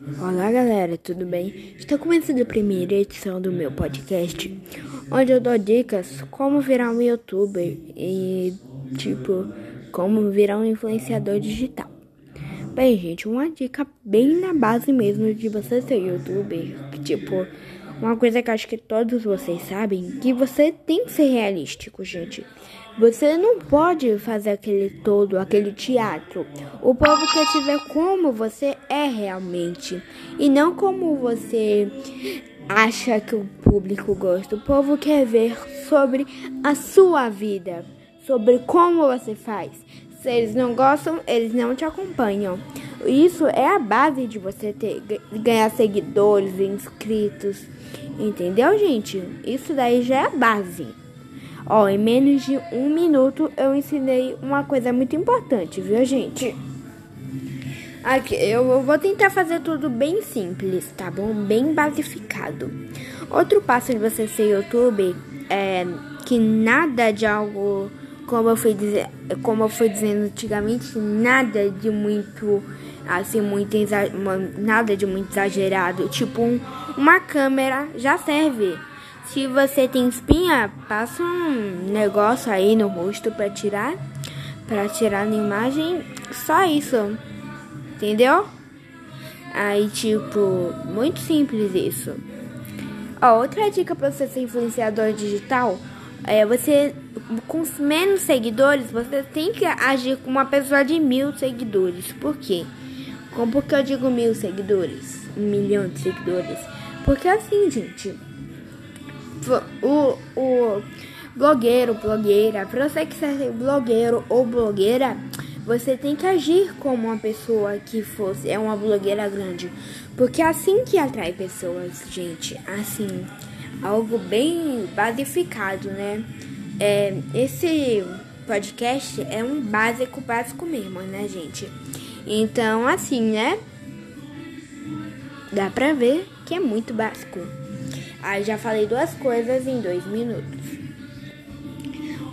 Olá galera, tudo bem? Estou começando a primeira edição do meu podcast, onde eu dou dicas como virar um youtuber e tipo como virar um influenciador digital. Bem, gente, uma dica bem na base mesmo de você ser youtuber, que tipo uma coisa que acho que todos vocês sabem, que você tem que ser realístico, gente. Você não pode fazer aquele todo, aquele teatro. O povo quer te ver como você é realmente e não como você acha que o público gosta. O povo quer ver sobre a sua vida, sobre como você faz. Se eles não gostam, eles não te acompanham. Isso é a base de você ter, ganhar seguidores, inscritos. Entendeu, gente? Isso daí já é a base. Ó, em menos de um minuto eu ensinei uma coisa muito importante, viu, gente? Aqui, eu vou tentar fazer tudo bem simples, tá bom? Bem basificado. Outro passo de você ser YouTube é que nada de algo, como eu fui dizer, como eu fui dizendo antigamente, nada de muito assim, muito nada de muito exagerado, tipo um, uma câmera já serve. Se você tem espinha, passa um negócio aí no rosto para tirar, para tirar na imagem, só isso. Entendeu? Aí, tipo, muito simples isso. Ó, outra dica para você ser influenciador digital é você com menos seguidores, você tem que agir com uma pessoa de mil seguidores. Por quê? Como porque eu digo mil seguidores? Um milhão de seguidores? Porque assim, gente, o, o blogueiro, blogueira, para você que ser blogueiro ou blogueira, você tem que agir como uma pessoa que fosse é uma blogueira grande, porque é assim que atrai pessoas, gente. Assim, algo bem basificado, né? É, esse podcast é um básico, básico mesmo, né, gente? Então, assim, né? Dá pra ver que é muito básico. Aí já falei duas coisas em dois minutos.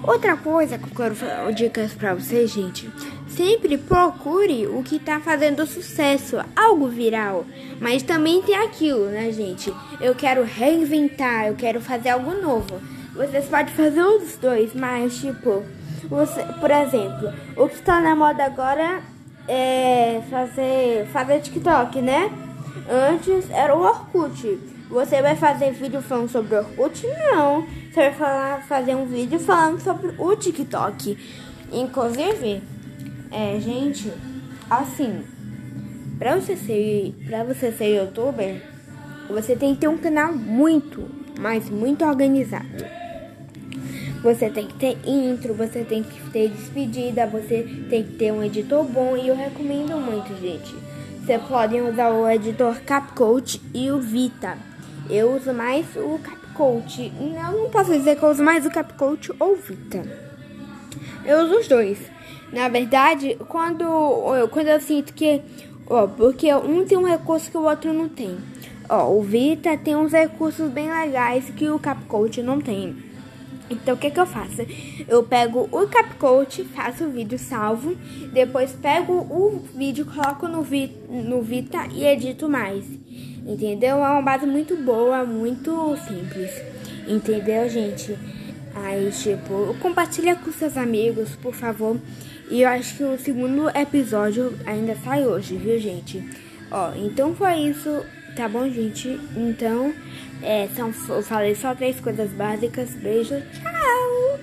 Outra coisa que eu quero falar, dicas pra vocês, gente. Sempre procure o que tá fazendo sucesso, algo viral. Mas também tem aquilo, né, gente? Eu quero reinventar, eu quero fazer algo novo. Vocês podem fazer os dois, mas tipo, você, por exemplo, o que tá na moda agora é fazer, fazer TikTok, né? Antes era o Orkut. Você vai fazer vídeo falando sobre o Orkut? Não. Você vai falar, fazer um vídeo falando sobre o TikTok. Inclusive, é, gente, assim, pra você ser, pra você ser youtuber, você tem que ter um canal muito, mas muito organizado. Você tem que ter intro, você tem que ter despedida, você tem que ter um editor bom e eu recomendo muito, gente. Você podem usar o editor CapCut e o Vita. Eu uso mais o CapCut. Não, não posso dizer que eu uso mais o CapCut ou o Vita. Eu uso os dois. Na verdade, quando eu, quando eu sinto que, ó, porque um tem um recurso que o outro não tem. Ó, o Vita tem uns recursos bem legais que o CapCut não tem. Então, o que, que eu faço? Eu pego o CapCut, faço o vídeo, salvo, depois pego o vídeo, coloco no, vi, no Vita e edito mais. Entendeu? É uma base muito boa, muito simples. Entendeu, gente? Aí, tipo, compartilha com seus amigos, por favor. E eu acho que o segundo episódio ainda sai hoje, viu, gente? Ó, então foi isso. Tá bom, gente? Então, é, são, eu falei só três coisas básicas. Beijo, tchau!